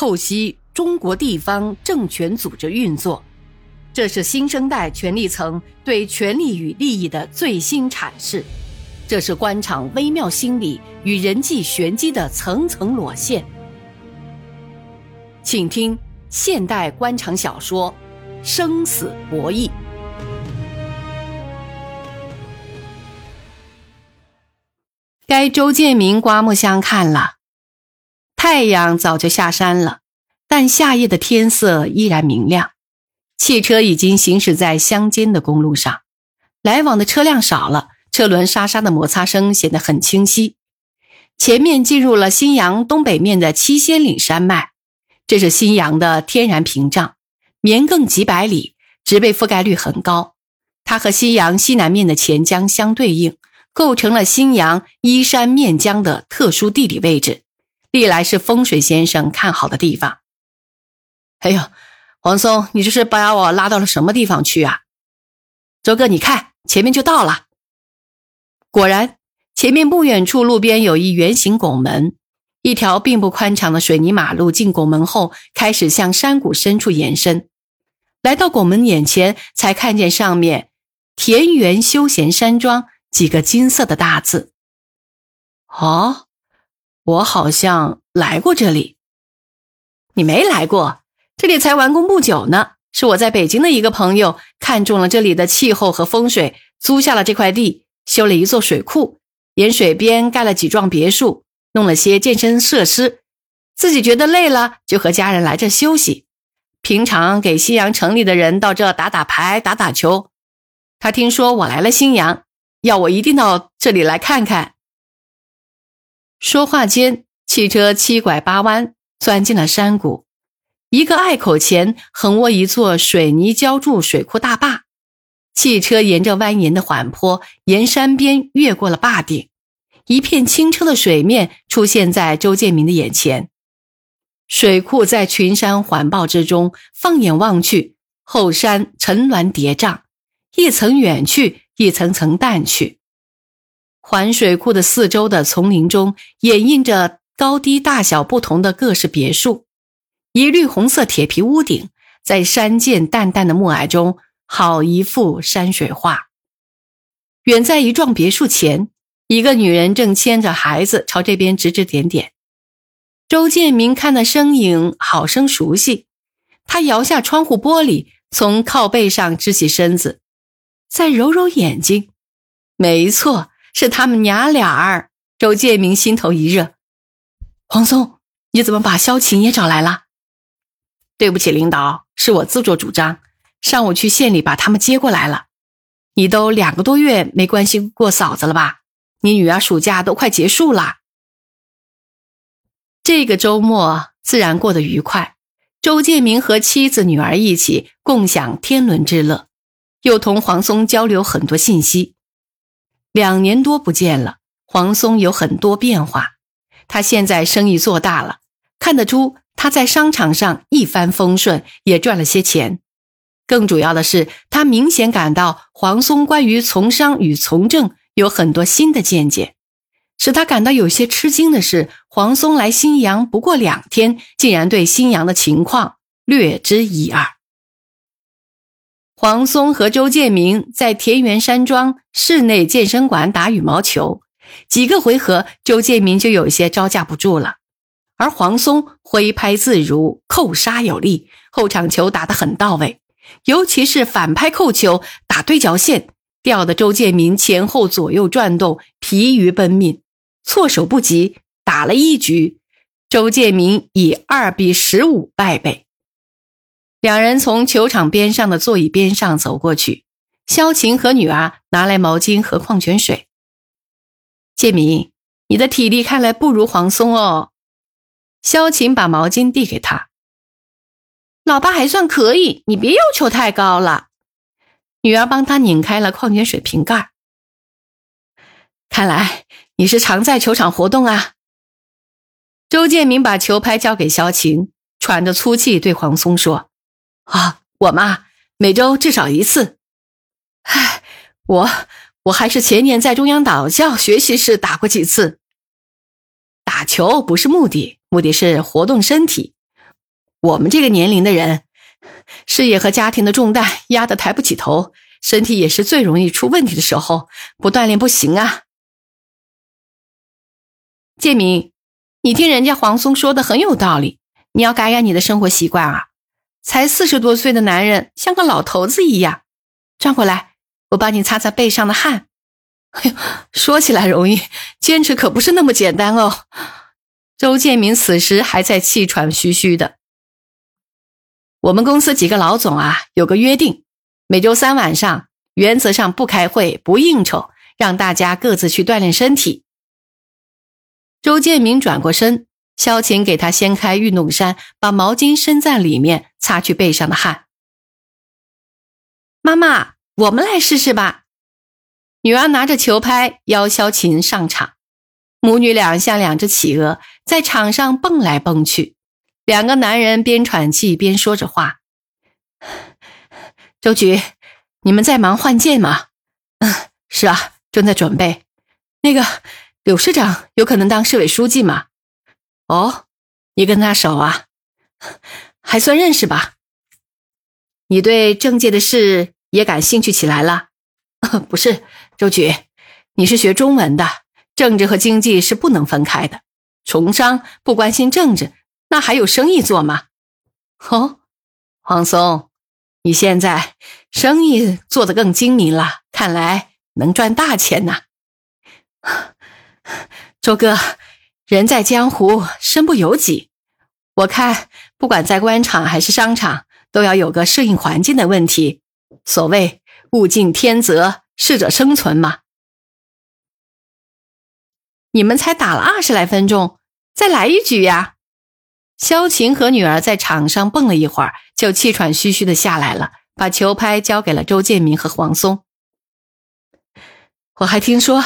透析中国地方政权组织运作，这是新生代权力层对权力与利益的最新阐释，这是官场微妙心理与人际玄机的层层裸现。请听现代官场小说《生死博弈》。该周建明刮目相看了。太阳早就下山了，但夏夜的天色依然明亮。汽车已经行驶在乡间的公路上，来往的车辆少了，车轮沙沙的摩擦声显得很清晰。前面进入了新阳东北面的七仙岭山脉，这是新阳的天然屏障，绵亘几百里，植被覆盖率很高。它和新阳西南面的钱江相对应，构成了新阳依山面江的特殊地理位置。历来是风水先生看好的地方。哎呦，黄松，你这是把我拉到了什么地方去啊？周哥，你看前面就到了。果然，前面不远处路边有一圆形拱门，一条并不宽敞的水泥马路进拱门后开始向山谷深处延伸。来到拱门眼前，才看见上面“田园休闲山庄”几个金色的大字。哦。我好像来过这里，你没来过，这里才完工不久呢。是我在北京的一个朋友看中了这里的气候和风水，租下了这块地，修了一座水库，沿水边盖了几幢别墅，弄了些健身设施。自己觉得累了，就和家人来这休息。平常给新阳城里的人到这打打牌、打打球。他听说我来了新阳，要我一定到这里来看看。说话间，汽车七拐八弯，钻进了山谷。一个隘口前，横卧一座水泥浇筑水库大坝。汽车沿着蜿蜒的缓坡，沿山边越过了坝顶，一片清澈的水面出现在周建明的眼前。水库在群山环抱之中，放眼望去，后山层峦叠嶂，一层远去，一层层淡去。环水库的四周的丛林中，掩映着高低大小不同的各式别墅，一绿红色铁皮屋顶，在山涧淡淡的暮霭中，好一幅山水画。远在一幢别墅前，一个女人正牵着孩子朝这边指指点点。周建明看那身影好生熟悉，他摇下窗户玻璃，从靠背上支起身子，再揉揉眼睛，没错。是他们娘俩儿，周建明心头一热。黄松，你怎么把萧晴也找来了？对不起，领导，是我自作主张。上午去县里把他们接过来了。你都两个多月没关心过嫂子了吧？你女儿暑假都快结束了。这个周末自然过得愉快。周建明和妻子、女儿一起共享天伦之乐，又同黄松交流很多信息。两年多不见了，黄松有很多变化。他现在生意做大了，看得出他在商场上一帆风顺，也赚了些钱。更主要的是，他明显感到黄松关于从商与从政有很多新的见解。使他感到有些吃惊的是，黄松来新阳不过两天，竟然对新阳的情况略知一二。黄松和周建明在田园山庄室内健身馆打羽毛球，几个回合，周建明就有些招架不住了。而黄松挥拍自如，扣杀有力，后场球打得很到位，尤其是反拍扣球打对角线，吊得周建明前后左右转动，疲于奔命，措手不及。打了一局，周建明以二比十五败北。两人从球场边上的座椅边上走过去，萧晴和女儿拿来毛巾和矿泉水。建明，你的体力看来不如黄松哦。萧晴把毛巾递给他，老爸还算可以，你别要求太高了。女儿帮他拧开了矿泉水瓶盖。看来你是常在球场活动啊。周建明把球拍交给萧晴，喘着粗气对黄松说。啊，我嘛，每周至少一次。唉，我我还是前年在中央党校学习时打过几次。打球不是目的，目的是活动身体。我们这个年龄的人，事业和家庭的重担压得抬不起头，身体也是最容易出问题的时候，不锻炼不行啊。建明，你听人家黄松说的很有道理，你要改改你的生活习惯啊！才四十多岁的男人，像个老头子一样。转过来，我帮你擦擦背上的汗。哎呦，说起来容易，坚持可不是那么简单哦。周建明此时还在气喘吁吁的。我们公司几个老总啊，有个约定，每周三晚上，原则上不开会、不应酬，让大家各自去锻炼身体。周建明转过身，萧晴给他掀开运动衫，把毛巾伸在里面，擦去背上的汗。妈妈，我们来试试吧。女儿拿着球拍邀萧琴上场，母女俩像两只企鹅，在场上蹦来蹦去。两个男人边喘气边说着话。周局，你们在忙换届吗？嗯，是啊，正在准备。那个柳市长有可能当市委书记吗？哦，你跟他熟啊？还算认识吧。你对政界的事也感兴趣起来了？不是。周局，你是学中文的，政治和经济是不能分开的。从商不关心政治，那还有生意做吗？哦，黄松，你现在生意做得更精明了，看来能赚大钱呐。周哥，人在江湖，身不由己。我看，不管在官场还是商场，都要有个适应环境的问题。所谓物竞天择。适者生存嘛！你们才打了二十来分钟，再来一局呀！萧晴和女儿在场上蹦了一会儿，就气喘吁吁的下来了，把球拍交给了周建明和黄松。我还听说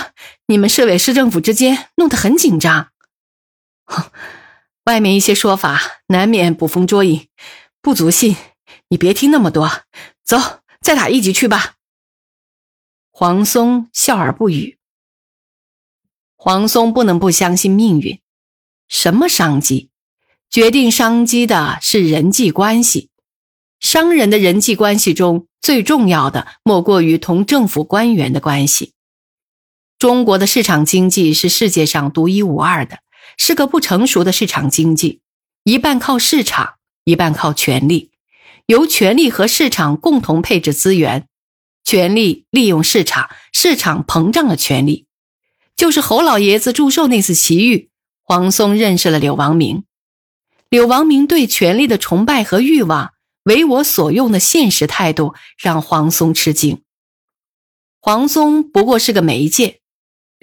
你们市委市政府之间弄得很紧张，哼 外面一些说法难免捕风捉影，不足信。你别听那么多，走，再打一局去吧。黄松笑而不语。黄松不能不相信命运。什么商机？决定商机的是人际关系。商人的人际关系中最重要的，莫过于同政府官员的关系。中国的市场经济是世界上独一无二的，是个不成熟的市场经济，一半靠市场，一半靠权力，由权力和市场共同配置资源。权力利用市场，市场膨胀了权力。就是侯老爷子祝寿那次奇遇，黄松认识了柳王明。柳王明对权力的崇拜和欲望，为我所用的现实态度，让黄松吃惊。黄松不过是个媒介，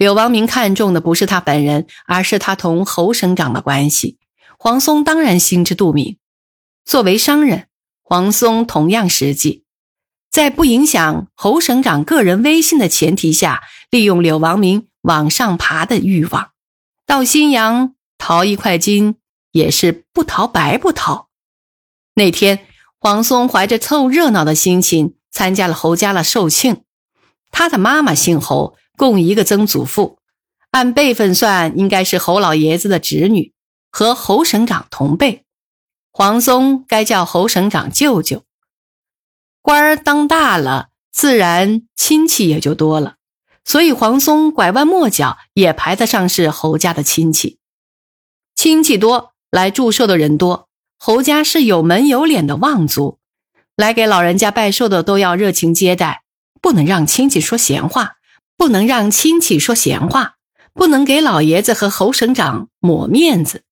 柳王明看中的不是他本人，而是他同侯省长的关系。黄松当然心知肚明。作为商人，黄松同样实际。在不影响侯省长个人威信的前提下，利用柳王明往上爬的欲望，到新阳淘一块金也是不淘白不淘。那天，黄松怀着凑热闹的心情参加了侯家的寿庆。他的妈妈姓侯，共一个曾祖父，按辈分算，应该是侯老爷子的侄女，和侯省长同辈。黄松该叫侯省长舅舅。官儿当大了，自然亲戚也就多了，所以黄松拐弯抹角也排得上是侯家的亲戚。亲戚多，来祝寿的人多，侯家是有门有脸的望族，来给老人家拜寿的都要热情接待，不能让亲戚说闲话，不能让亲戚说闲话，不能给老爷子和侯省长抹面子。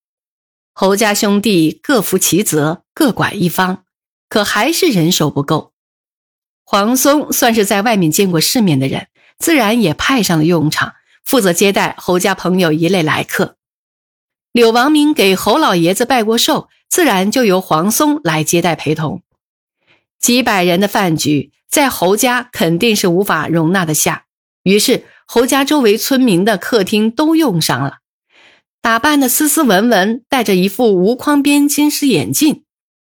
侯家兄弟各负其责，各管一方，可还是人手不够。黄松算是在外面见过世面的人，自然也派上了用场，负责接待侯家朋友一类来客。柳王明给侯老爷子拜过寿，自然就由黄松来接待陪同。几百人的饭局，在侯家肯定是无法容纳得下，于是侯家周围村民的客厅都用上了，打扮的斯斯文文，戴着一副无框边近视眼镜，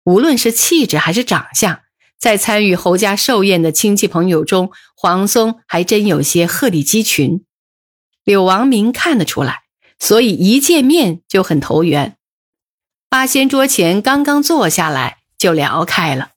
无论是气质还是长相。在参与侯家寿宴的亲戚朋友中，黄松还真有些鹤立鸡群。柳王明看得出来，所以一见面就很投缘。八仙桌前刚刚坐下来，就聊开了。